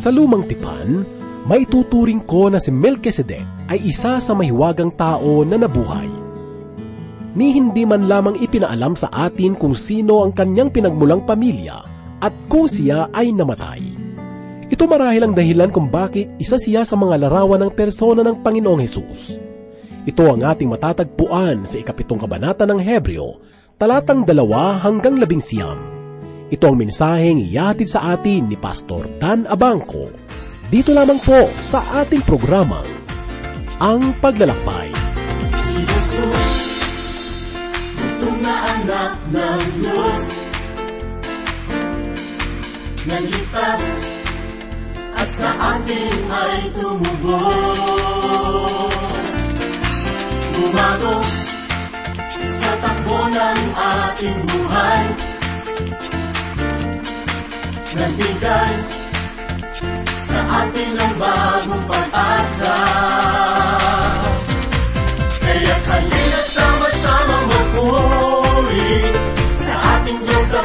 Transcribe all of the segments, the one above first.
Sa lumang tipan, may tuturing ko na si Melchizedek ay isa sa mahiwagang tao na nabuhay. Ni hindi man lamang ipinaalam sa atin kung sino ang kanyang pinagmulang pamilya at kung siya ay namatay. Ito marahil ang dahilan kung bakit isa siya sa mga larawan ng persona ng Panginoong Hesus. Ito ang ating matatagpuan sa ikapitong kabanata ng Hebreo, talatang dalawa hanggang labing siyam. Ito ang mensaheng iyahatid sa atin ni Pastor Dan Abangco dito lamang po sa ating programang Ang Paglalakbay. Si Jesus, na anak ng Diyos, naligtas at sa atin ay tumubos. Bumago sa takbo ng ating buhay, nagbigay sa atin ang bagong pag-asa. Kaya halina sama-sama magpuri sa ating Diyos na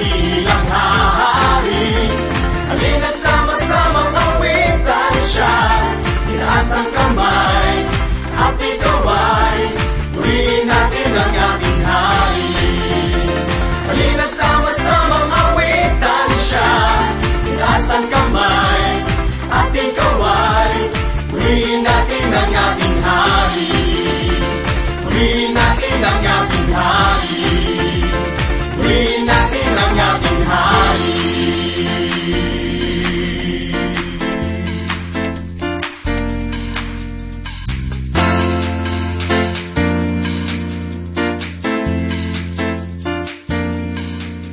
Dakilang hari. Halina sama-sama mawitan siya, itaas ang kamay, at ikaw ay purihin natin ang ating hari. Halina sama-sama mawitan siya, itaas ang kamay,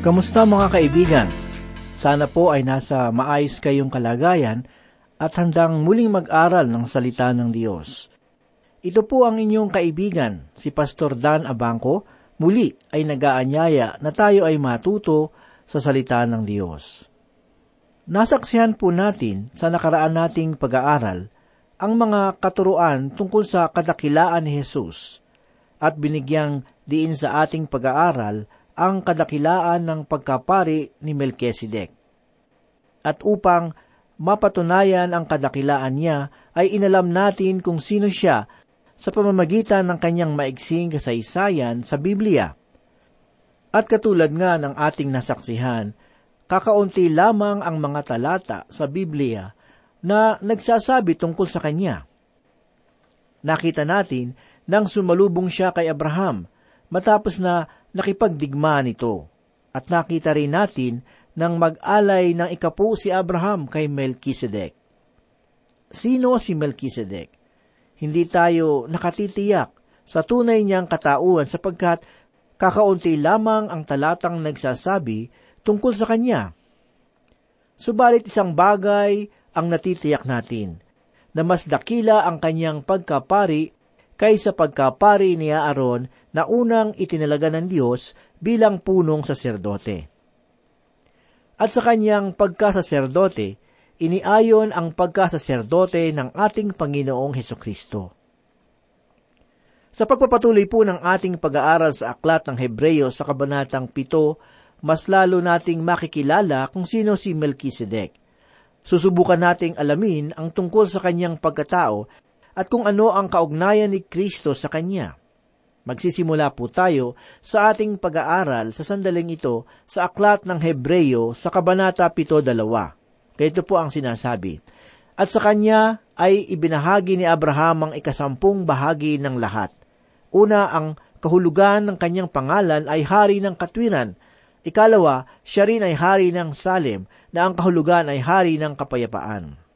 Kamusta mga kaibigan? Sana po ay nasa maayos kayong kalagayan at handang muling mag-aral ng salita ng Diyos. Ito po ang inyong kaibigan, si Pastor Dan Abangco, muli ay nagaanyaya na tayo ay matuto sa salita ng Diyos. Nasaksihan po natin sa nakaraan nating pag-aaral ang mga katuruan tungkol sa kadakilaan ni Jesus at binigyang diin sa ating pag-aaral ang kadakilaan ng pagkapari ni Melchizedek. At upang mapatunayan ang kadakilaan niya, ay inalam natin kung sino siya sa pamamagitan ng kanyang maigsing kasaysayan sa Biblia. At katulad nga ng ating nasaksihan, kakaunti lamang ang mga talata sa Biblia na nagsasabi tungkol sa kanya. Nakita natin nang sumalubong siya kay Abraham matapos na nakipagdigma nito. At nakita rin natin nang mag-alay ng ikapu si Abraham kay Melchizedek. Sino si Melchizedek? Hindi tayo nakatitiyak sa tunay niyang katauhan sapagkat kakaunti lamang ang talatang nagsasabi tungkol sa Kanya. Subalit isang bagay ang natitiyak natin, na mas dakila ang kanyang pagkapari kaysa pagkapari ni Aaron na unang itinalaga ng Diyos bilang punong saserdote. At sa kanyang pagkasaserdote, iniayon ang pagkasaserdote ng ating Panginoong Heso Kristo. Sa pagpapatuloy po ng ating pag-aaral sa aklat ng Hebreyo sa Kabanatang 7, mas lalo nating makikilala kung sino si Melchizedek. Susubukan nating alamin ang tungkol sa kanyang pagkatao at kung ano ang kaugnayan ni Kristo sa kanya. Magsisimula po tayo sa ating pag-aaral sa sandaling ito sa aklat ng Hebreyo sa Kabanata 7.2. Ganito po ang sinasabi, At sa kanya ay ibinahagi ni Abraham ang ikasampung bahagi ng lahat. Una, ang kahulugan ng kanyang pangalan ay hari ng katwiran. Ikalawa, siya rin ay hari ng Salem, na ang kahulugan ay hari ng kapayapaan.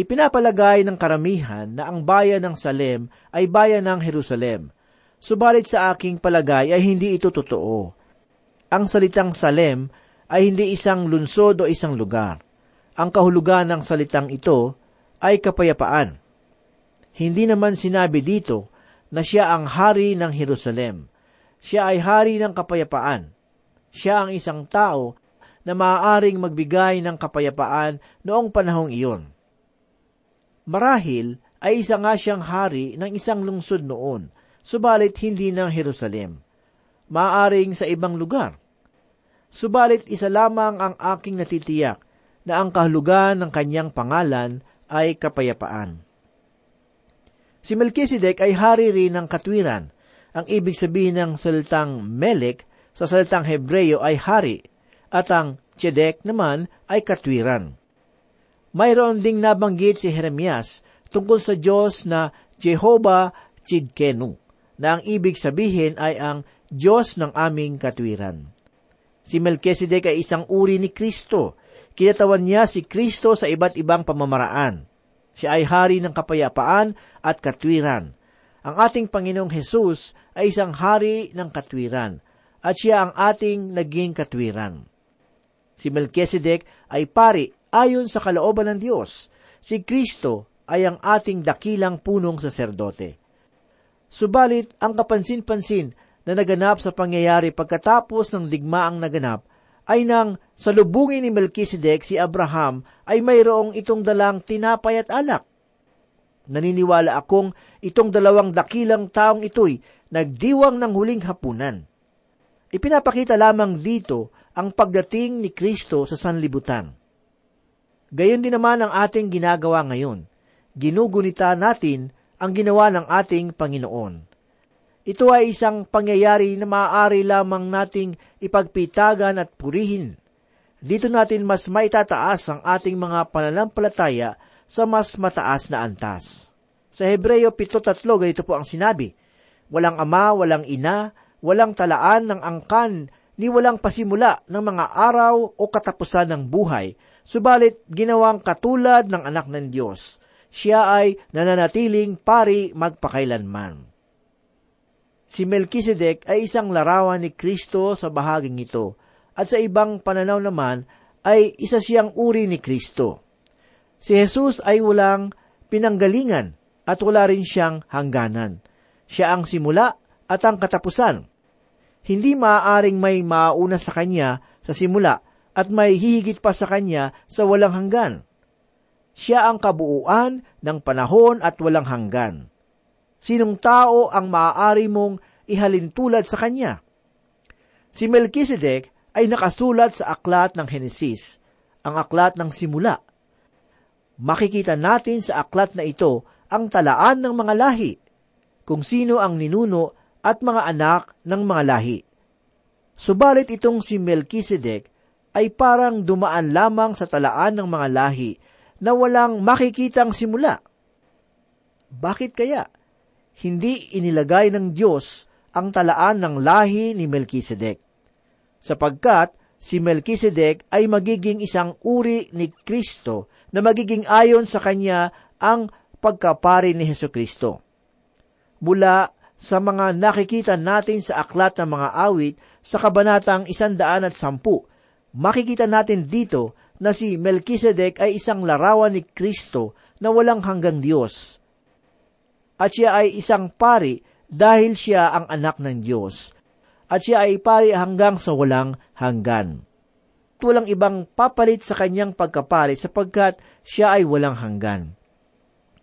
Ipinapalagay ng karamihan na ang bayan ng Salem ay bayan ng Jerusalem, Subalit sa aking palagay ay hindi ito totoo. Ang salitang Salem ay hindi isang lunsod o isang lugar. Ang kahulugan ng salitang ito ay kapayapaan. Hindi naman sinabi dito na siya ang hari ng Jerusalem. Siya ay hari ng kapayapaan. Siya ang isang tao na maaaring magbigay ng kapayapaan noong panahong iyon. Marahil ay isa nga siyang hari ng isang lungsod noon, subalit hindi ng Jerusalem. Maaring sa ibang lugar. Subalit isa lamang ang aking natitiyak na ang kahulugan ng kanyang pangalan ay kapayapaan. Si Melchizedek ay hari rin ng katwiran. Ang ibig sabihin ng salitang Melek sa salitang Hebreyo ay hari, at ang Tzedek naman ay katwiran. Mayroon ding nabanggit si Jeremias tungkol sa Diyos na Jehovah Chidkenu na ang ibig sabihin ay ang Diyos ng aming katwiran. Si Melchizedek ay isang uri ni Kristo. Kinatawan niya si Kristo sa iba't ibang pamamaraan. Siya ay hari ng kapayapaan at katwiran. Ang ating Panginoong Hesus ay isang hari ng katwiran at siya ang ating naging katwiran. Si Melchizedek ay pari ayon sa kalooban ng Diyos. Si Kristo ay ang ating dakilang punong saserdote. Subalit, ang kapansin-pansin na naganap sa pangyayari pagkatapos ng digmaang naganap ay nang salubungin ni Melchizedek si Abraham ay mayroong itong dalang tinapay at alak. Naniniwala akong itong dalawang dakilang taong ito'y nagdiwang ng huling hapunan. Ipinapakita lamang dito ang pagdating ni Kristo sa sanlibutan. Gayon din naman ang ating ginagawa ngayon. Ginugunita natin ang ginawa ng ating Panginoon. Ito ay isang pangyayari na maaari lamang nating ipagpitagan at purihin. Dito natin mas maitataas ang ating mga pananampalataya sa mas mataas na antas. Sa Hebreo 7.3, ganito po ang sinabi, Walang ama, walang ina, walang talaan ng angkan, ni walang pasimula ng mga araw o katapusan ng buhay, subalit ginawang katulad ng anak ng Diyos siya ay nananatiling pari magpakailanman. Si Melchizedek ay isang larawan ni Kristo sa bahaging ito, at sa ibang pananaw naman ay isa siyang uri ni Kristo. Si Jesus ay walang pinanggalingan at wala rin siyang hangganan. Siya ang simula at ang katapusan. Hindi maaaring may mauna sa Kanya sa simula at may hihigit pa sa Kanya sa walang hanggan. Siya ang kabuuan ng panahon at walang hanggan. Sinong tao ang maaari mong ihalintulad sa kanya? Si Melchizedek ay nakasulat sa aklat ng Henesis, ang aklat ng simula. Makikita natin sa aklat na ito ang talaan ng mga lahi, kung sino ang ninuno at mga anak ng mga lahi. Subalit itong si Melchizedek ay parang dumaan lamang sa talaan ng mga lahi na walang makikitang simula. Bakit kaya? Hindi inilagay ng Diyos ang talaan ng lahi ni Melchizedek. Sapagkat si Melchizedek ay magiging isang uri ni Kristo na magiging ayon sa kanya ang pagkapari ni Heso Kristo. Mula sa mga nakikita natin sa aklat ng mga awit sa kabanatang isandaan at sampu. Makikita natin dito na si Melchizedek ay isang larawan ni Kristo na walang hanggang Diyos. At siya ay isang pari dahil siya ang anak ng Diyos. At siya ay pari hanggang sa walang hanggan. Walang ibang papalit sa kanyang pagkapari sapagkat siya ay walang hanggan.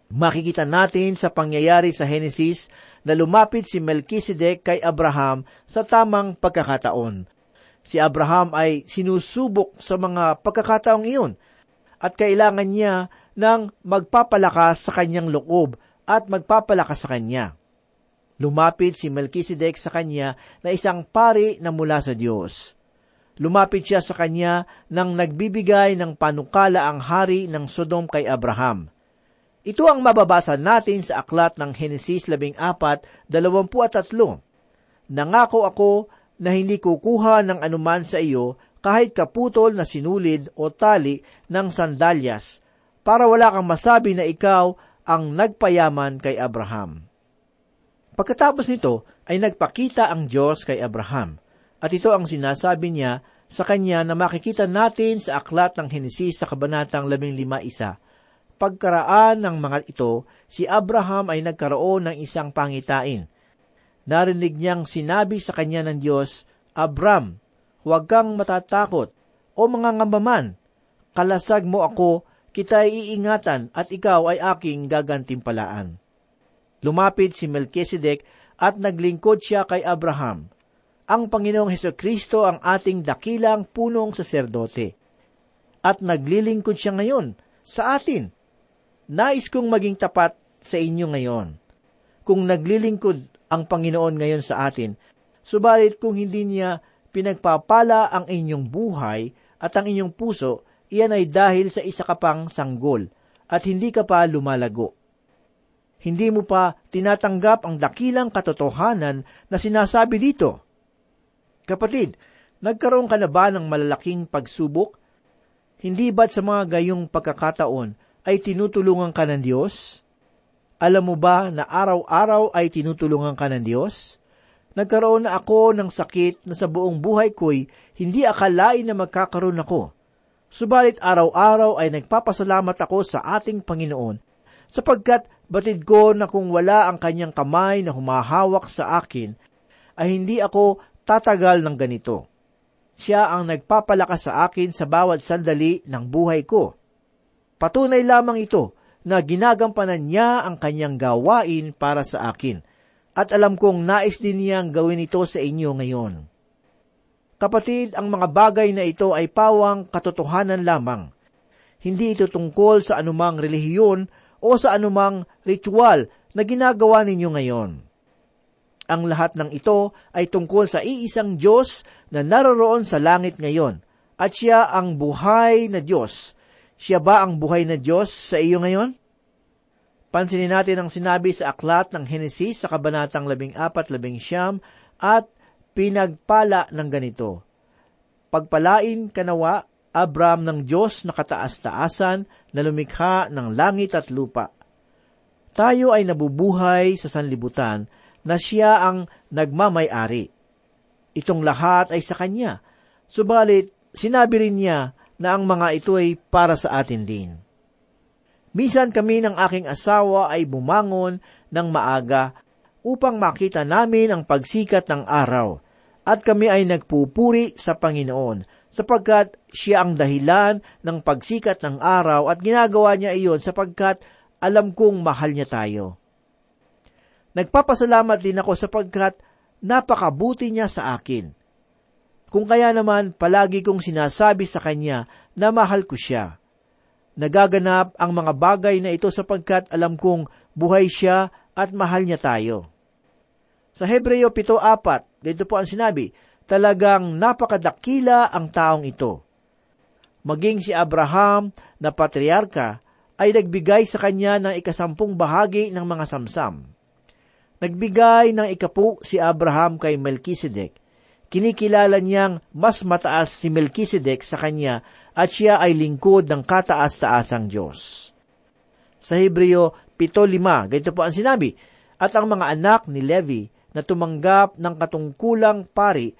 Makikita natin sa pangyayari sa Henesis na lumapit si Melchizedek kay Abraham sa tamang pagkakataon. Si Abraham ay sinusubok sa mga pagkakataong iyon at kailangan niya ng magpapalakas sa kanyang loob at magpapalakas sa kanya. Lumapit si Melchizedek sa kanya na isang pari na mula sa Diyos. Lumapit siya sa kanya nang nagbibigay ng panukala ang hari ng Sodom kay Abraham. Ito ang mababasa natin sa aklat ng Henesis 14:23. Nangako ako na hindi kukuha ng anuman sa iyo kahit kaputol na sinulid o tali ng sandalyas para wala kang masabi na ikaw ang nagpayaman kay Abraham. Pagkatapos nito ay nagpakita ang Diyos kay Abraham at ito ang sinasabi niya sa kanya na makikita natin sa aklat ng Henesis sa kabanatang 15:1 pagkaraan ng mga ito, si Abraham ay nagkaroon ng isang pangitain. Narinig niyang sinabi sa kanya ng Diyos, Abram, huwag kang matatakot, o mga ngambaman, kalasag mo ako, kita iingatan at ikaw ay aking gagantimpalaan. Lumapit si Melchizedek at naglingkod siya kay Abraham. Ang Panginoong Heso Kristo ang ating dakilang punong saserdote. At naglilingkod siya ngayon sa atin Nais kong maging tapat sa inyo ngayon. Kung naglilingkod ang Panginoon ngayon sa atin, subalit kung hindi niya pinagpapala ang inyong buhay at ang inyong puso, iyan ay dahil sa isa ka pang sanggol at hindi ka pa lumalago. Hindi mo pa tinatanggap ang dakilang katotohanan na sinasabi dito. Kapatid, nagkaroon ka na ba ng malalaking pagsubok? Hindi ba't sa mga gayong pagkakataon ay tinutulungan ka ng Diyos? Alam mo ba na araw-araw ay tinutulungan ka ng Diyos? Nagkaroon na ako ng sakit na sa buong buhay ko'y hindi akalain na magkakaroon ako. Subalit araw-araw ay nagpapasalamat ako sa ating Panginoon sapagkat batid ko na kung wala ang kanyang kamay na humahawak sa akin, ay hindi ako tatagal ng ganito. Siya ang nagpapalakas sa akin sa bawat sandali ng buhay ko. Patunay lamang ito na ginagampanan niya ang kanyang gawain para sa akin. At alam kong nais din niyang gawin ito sa inyo ngayon. Kapatid, ang mga bagay na ito ay pawang katotohanan lamang. Hindi ito tungkol sa anumang relihiyon o sa anumang ritual na ginagawa ninyo ngayon. Ang lahat ng ito ay tungkol sa iisang Diyos na naroroon sa langit ngayon, at siya ang buhay na Diyos siya ba ang buhay na Diyos sa iyo ngayon? Pansinin natin ang sinabi sa aklat ng Henesis sa kabanatang 14-15 at pinagpala ng ganito. Pagpalain kanawa, Abram ng Diyos na kataas-taasan na lumikha ng langit at lupa. Tayo ay nabubuhay sa sanlibutan na siya ang nagmamay-ari. Itong lahat ay sa Kanya. Subalit, sinabi rin niya na ang mga ito ay para sa atin din. Minsan kami ng aking asawa ay bumangon ng maaga upang makita namin ang pagsikat ng araw at kami ay nagpupuri sa Panginoon sapagkat siya ang dahilan ng pagsikat ng araw at ginagawa niya iyon sapagkat alam kong mahal niya tayo. Nagpapasalamat din ako sapagkat napakabuti niya sa akin. Kung kaya naman palagi kong sinasabi sa kanya na mahal ko siya. Nagaganap ang mga bagay na ito sapagkat alam kong buhay siya at mahal niya tayo. Sa Hebreo 7.4, dito po ang sinabi, talagang napakadakila ang taong ito. Maging si Abraham na patriarka ay nagbigay sa kanya ng ikasampung bahagi ng mga samsam. Nagbigay ng ikapu si Abraham kay Melchizedek kinikilala niyang mas mataas si Melchizedek sa kanya at siya ay lingkod ng kataas-taasang Diyos. Sa Hebreo 7.5, ganito po ang sinabi, At ang mga anak ni Levi na tumanggap ng katungkulang pari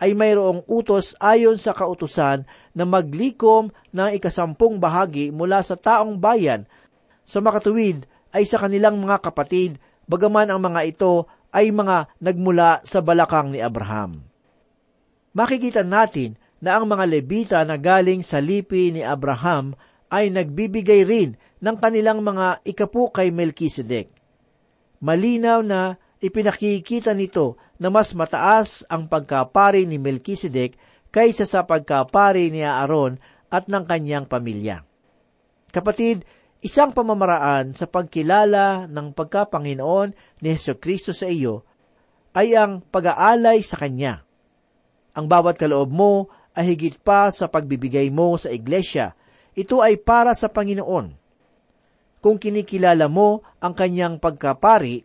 ay mayroong utos ayon sa kautusan na maglikom ng ikasampung bahagi mula sa taong bayan sa makatuwid ay sa kanilang mga kapatid, bagaman ang mga ito ay mga nagmula sa balakang ni Abraham. Makikita natin na ang mga Levita na galing sa lipi ni Abraham ay nagbibigay rin ng kanilang mga ikapu kay Melchizedek. Malinaw na ipinakikita nito na mas mataas ang pagkapari ni Melchizedek kaysa sa pagkapari ni Aaron at ng kanyang pamilya. Kapatid, isang pamamaraan sa pagkilala ng pagkapanginoon ni Heso Kristo sa iyo ay ang pag-aalay sa Kanya. Ang bawat kaloob mo ay higit pa sa pagbibigay mo sa iglesia. Ito ay para sa Panginoon. Kung kinikilala mo ang kanyang pagkapari,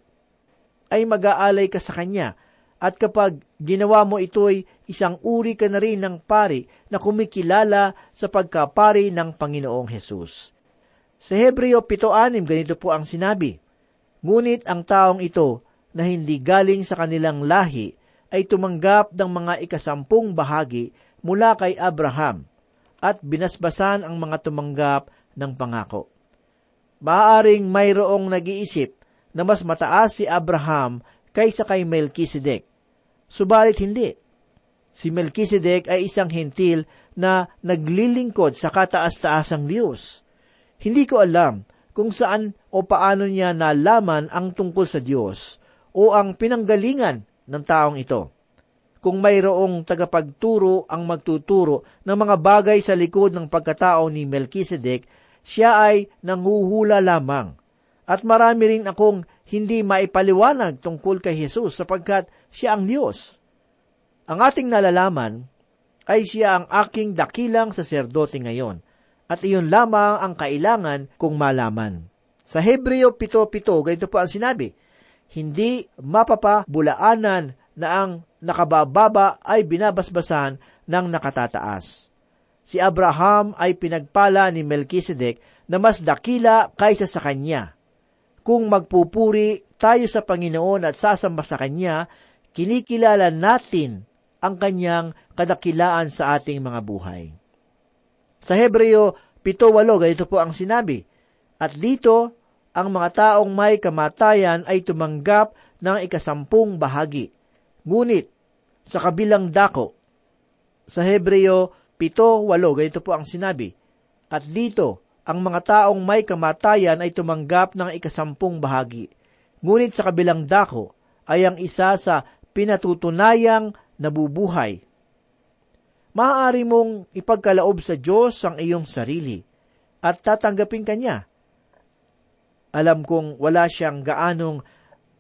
ay mag-aalay ka sa kanya. At kapag ginawa mo ito'y isang uri ka na rin ng pari na kumikilala sa pagkapari ng Panginoong Hesus. Sa Hebreo 7.6, ganito po ang sinabi, Ngunit ang taong ito na hindi galing sa kanilang lahi ay tumanggap ng mga ikasampung bahagi mula kay Abraham at binasbasan ang mga tumanggap ng pangako. Maaring mayroong nag-iisip na mas mataas si Abraham kaysa kay Melchizedek. Subalit hindi. Si Melchizedek ay isang hintil na naglilingkod sa kataas-taasang Diyos. Hindi ko alam kung saan o paano niya nalaman ang tungkol sa Diyos o ang pinanggalingan ng taong ito kung mayroong tagapagturo ang magtuturo ng mga bagay sa likod ng pagkatao ni Melchizedek, siya ay nanguhula lamang. At marami rin akong hindi maipaliwanag tungkol kay Jesus sapagkat siya ang Diyos. Ang ating nalalaman ay siya ang aking dakilang saserdote ngayon, at iyon lamang ang kailangan kong malaman. Sa Hebreo 7.7, ganito po ang sinabi, Hindi mapapabulaanan na ang nakabababa ay binabasbasan ng nakatataas. Si Abraham ay pinagpala ni Melchizedek na mas dakila kaysa sa kanya. Kung magpupuri tayo sa Panginoon at sasamba sa Kanya, kinikilala natin ang Kanyang kadakilaan sa ating mga buhay. Sa Hebreo 7.8, ganito po ang sinabi, At dito, ang mga taong may kamatayan ay tumanggap ng ikasampung bahagi. Ngunit, sa kabilang dako. Sa Hebreo 7.8, ganito po ang sinabi, At dito, ang mga taong may kamatayan ay tumanggap ng ikasampung bahagi. Ngunit sa kabilang dako ay ang isa sa pinatutunayang nabubuhay. Maaari mong ipagkalaob sa Diyos ang iyong sarili at tatanggapin kanya. Alam kong wala siyang gaanong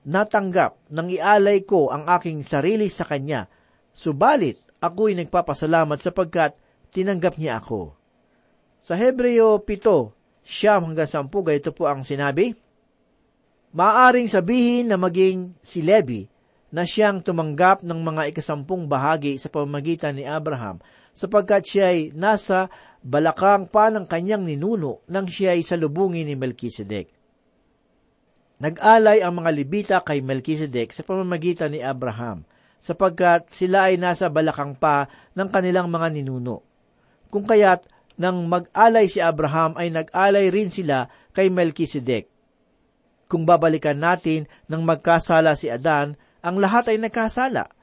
natanggap nang ialay ko ang aking sarili sa Kanya Subalit, ako'y nagpapasalamat sapagkat tinanggap niya ako. Sa Hebreo 7, siyam hanggang sampu, ito po ang sinabi, Maaring sabihin na maging si Levi na siyang tumanggap ng mga ikasampung bahagi sa pamamagitan ni Abraham sapagkat siya ay nasa balakang pa ng kanyang ninuno nang siya ay salubungin ni Melchizedek. Nag-alay ang mga Libita kay Melchizedek sa pamamagitan ni Abraham – sapagkat sila ay nasa balakang pa ng kanilang mga ninuno. Kung kaya't nang mag-alay si Abraham ay nag-alay rin sila kay Melchizedek. Kung babalikan natin nang magkasala si Adan, ang lahat ay nagkasala.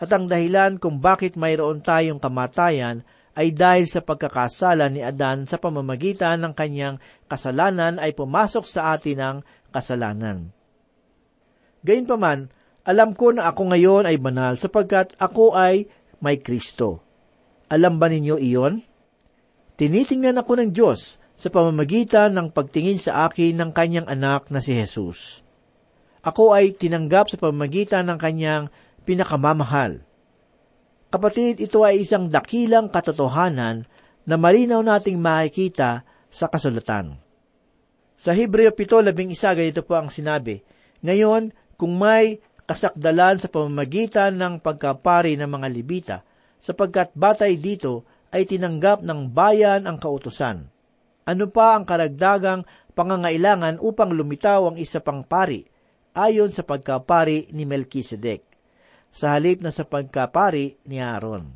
At ang dahilan kung bakit mayroon tayong kamatayan ay dahil sa pagkakasala ni Adan sa pamamagitan ng kanyang kasalanan ay pumasok sa atin ang kasalanan. Gayunpaman, alam ko na ako ngayon ay banal sapagkat ako ay may Kristo. Alam ba ninyo iyon? Tinitingnan ako ng Diyos sa pamamagitan ng pagtingin sa akin ng kanyang anak na si Jesus. Ako ay tinanggap sa pamamagitan ng kanyang pinakamamahal. Kapatid, ito ay isang dakilang katotohanan na malinaw nating makikita sa kasulatan. Sa Hebreo 7.11, ganito po ang sinabi, Ngayon, kung may kasakdalan sa pamamagitan ng pagkapari ng mga Libita, sapagkat batay dito ay tinanggap ng bayan ang kautusan. Ano pa ang karagdagang pangangailangan upang lumitaw ang isa pang pari? ayon sa pagkapari ni Melchizedek, sa halip na sa pagkapari ni Aaron.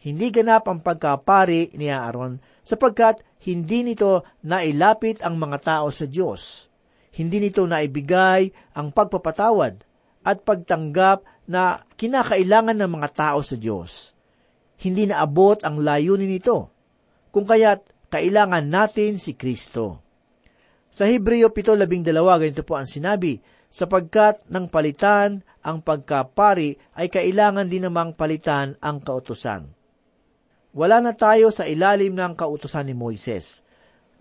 Hindi ganap ang pagkapari ni Aaron sapagkat hindi nito nailapit ang mga tao sa Diyos. Hindi nito naibigay ang pagpapatawad at pagtanggap na kinakailangan ng mga tao sa Diyos. Hindi naabot ang layunin nito, kung kaya't kailangan natin si Kristo. Sa Hebreo 7.12, ganito po ang sinabi, sapagkat ng palitan ang pagkapari ay kailangan din namang palitan ang kautusan. Wala na tayo sa ilalim ng kautusan ni Moises.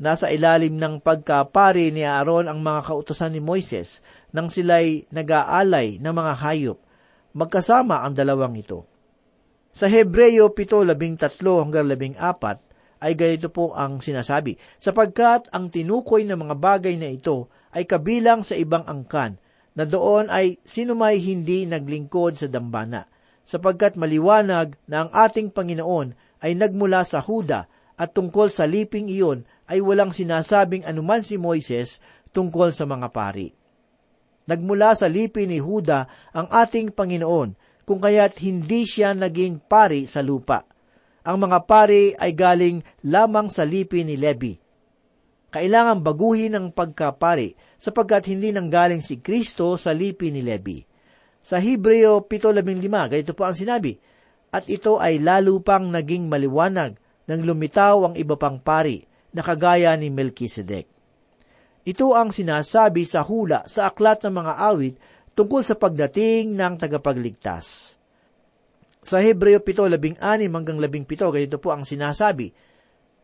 Nasa ilalim ng pagkapari ni Aaron ang mga kautusan ni Moises nang sila'y nag-aalay ng mga hayop. Magkasama ang dalawang ito. Sa Hebreo 7.13 hanggang 14, ay ganito po ang sinasabi, sapagkat ang tinukoy ng mga bagay na ito ay kabilang sa ibang angkan, na doon ay sinumay hindi naglingkod sa dambana, sapagkat maliwanag na ang ating Panginoon ay nagmula sa Huda at tungkol sa liping iyon ay walang sinasabing anuman si Moises tungkol sa mga pari. Nagmula sa lipi ni Huda ang ating Panginoon, kung kaya't hindi siya naging pari sa lupa ang mga pari ay galing lamang sa lipi ni Levi. Kailangan baguhin ang pagkapari sapagkat hindi nanggaling si Kristo sa lipi ni Levi. Sa Hebreo 7.15, ganito po ang sinabi, At ito ay lalo pang naging maliwanag nang lumitaw ang iba pang pari na kagaya ni Melchizedek. Ito ang sinasabi sa hula sa aklat ng mga awit tungkol sa pagdating ng tagapagligtas. Sa Hebreo 7:16 hanggang 17, ganito po ang sinasabi,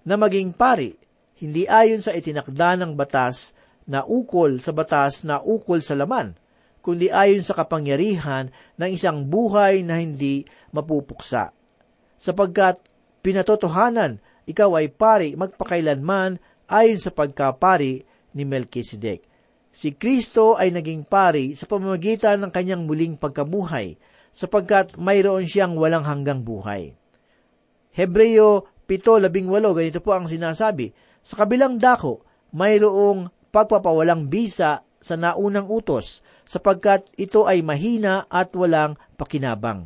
na maging pari, hindi ayon sa itinakda ng batas na ukol sa batas na ukol sa laman, kundi ayon sa kapangyarihan ng isang buhay na hindi mapupuksa. Sapagkat pinatotohanan, ikaw ay pari magpakailanman ayon sa pagkapari ni Melchizedek. Si Kristo ay naging pari sa pamamagitan ng kanyang muling pagkabuhay, sapagkat mayroon siyang walang hanggang buhay. Hebreo 7.18, ganito po ang sinasabi, sa kabilang dako, mayroong pagpapawalang bisa sa naunang utos, sapagkat ito ay mahina at walang pakinabang.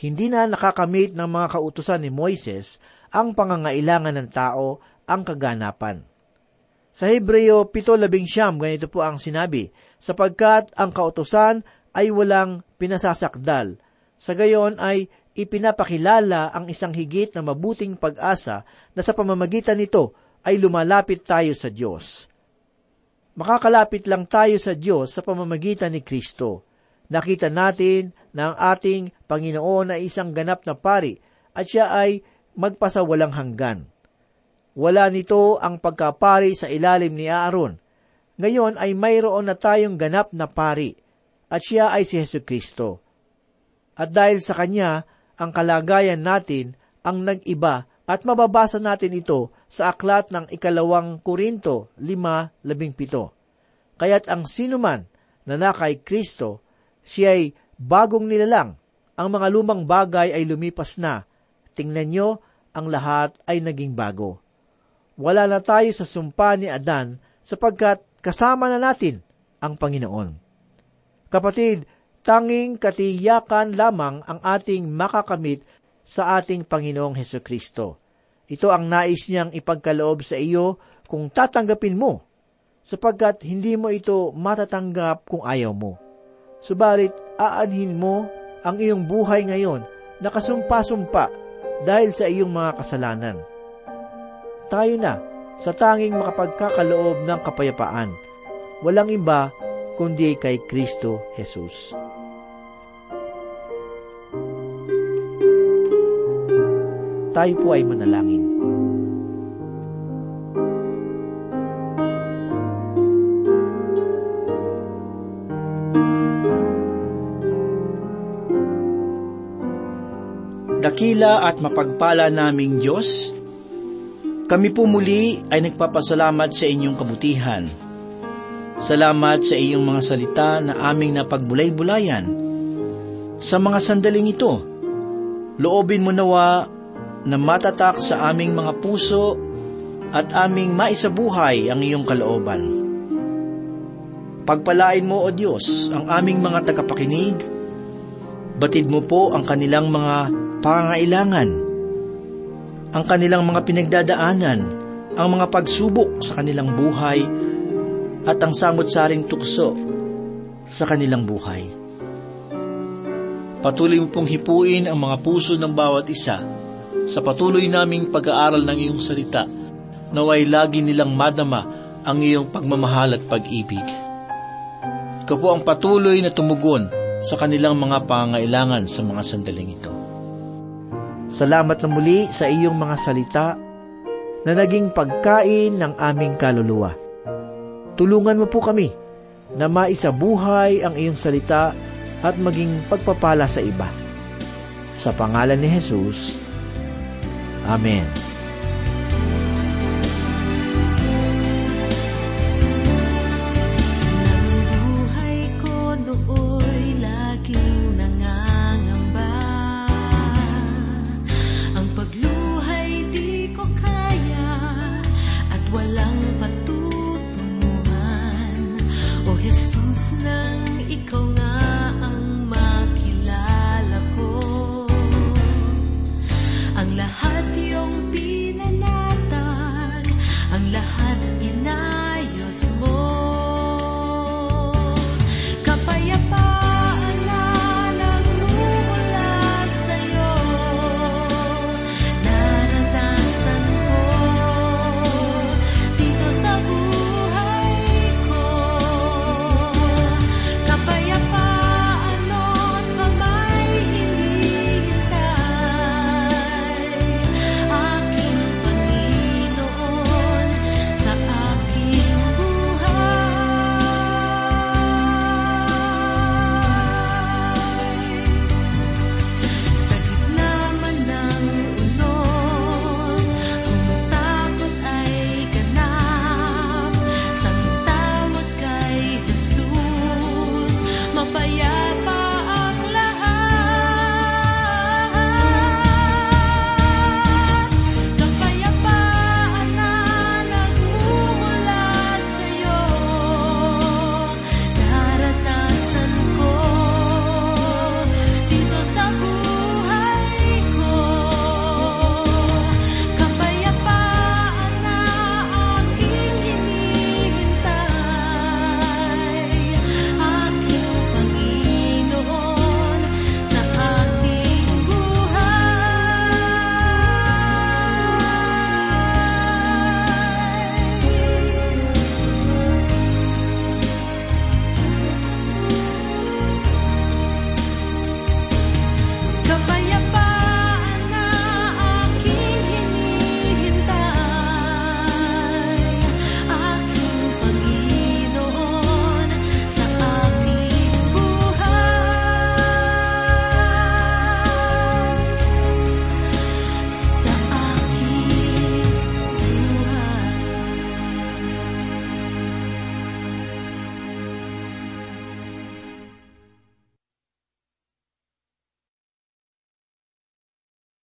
Hindi na nakakamit ng mga kautusan ni Moises ang pangangailangan ng tao ang kaganapan. Sa Hebreo 7.11, ganito po ang sinabi, sapagkat ang kautusan ay walang pinasasakdal. Sa gayon ay ipinapakilala ang isang higit na mabuting pag-asa na sa pamamagitan nito ay lumalapit tayo sa Diyos. Makakalapit lang tayo sa Diyos sa pamamagitan ni Kristo. Nakita natin na ang ating Panginoon ay isang ganap na pari at siya ay magpasawalang hanggan. Wala nito ang pagkapari sa ilalim ni Aaron. Ngayon ay mayroon na tayong ganap na pari at siya ay si Heso Kristo. At dahil sa Kanya, ang kalagayan natin ang nag-iba at mababasa natin ito sa aklat ng ikalawang Korinto 5.17. Kaya't ang sinuman na na kay Kristo, siya ay bagong nilalang. Ang mga lumang bagay ay lumipas na. Tingnan nyo, ang lahat ay naging bago. Wala na tayo sa sumpa ni Adan sapagkat kasama na natin ang Panginoon. Kapatid, tanging katiyakan lamang ang ating makakamit sa ating Panginoong Heso Kristo. Ito ang nais niyang ipagkaloob sa iyo kung tatanggapin mo, sapagkat hindi mo ito matatanggap kung ayaw mo. Subalit, aanhin mo ang iyong buhay ngayon na kasumpa-sumpa dahil sa iyong mga kasalanan. Tayo na sa tanging makapagkakaloob ng kapayapaan. Walang iba kundi kay Kristo Jesus. Tayo po ay manalangin. Dakila at mapagpala naming Diyos, kami po muli ay nagpapasalamat sa inyong kabutihan Salamat sa iyong mga salita na aming napagbulay-bulayan. Sa mga sandaling ito, loobin mo nawa na matatak sa aming mga puso at aming maisabuhay ang iyong kalooban. Pagpalain mo, O Diyos, ang aming mga tagapakinig. Batid mo po ang kanilang mga pangangailangan, ang kanilang mga pinagdadaanan, ang mga pagsubok sa kanilang buhay, at ang samot-saring tukso sa kanilang buhay. Patuloy mo pong hipuin ang mga puso ng bawat isa sa patuloy naming pag-aaral ng iyong salita, naway lagi nilang madama ang iyong pagmamahal at pag-ibig. Ikaw po ang patuloy na tumugon sa kanilang mga pangangailangan sa mga sandaling ito. Salamat na muli sa iyong mga salita na naging pagkain ng aming kaluluwa. Tulungan mo po kami na maisabuhay ang iyong salita at maging pagpapala sa iba. Sa pangalan ni Jesus, Amen.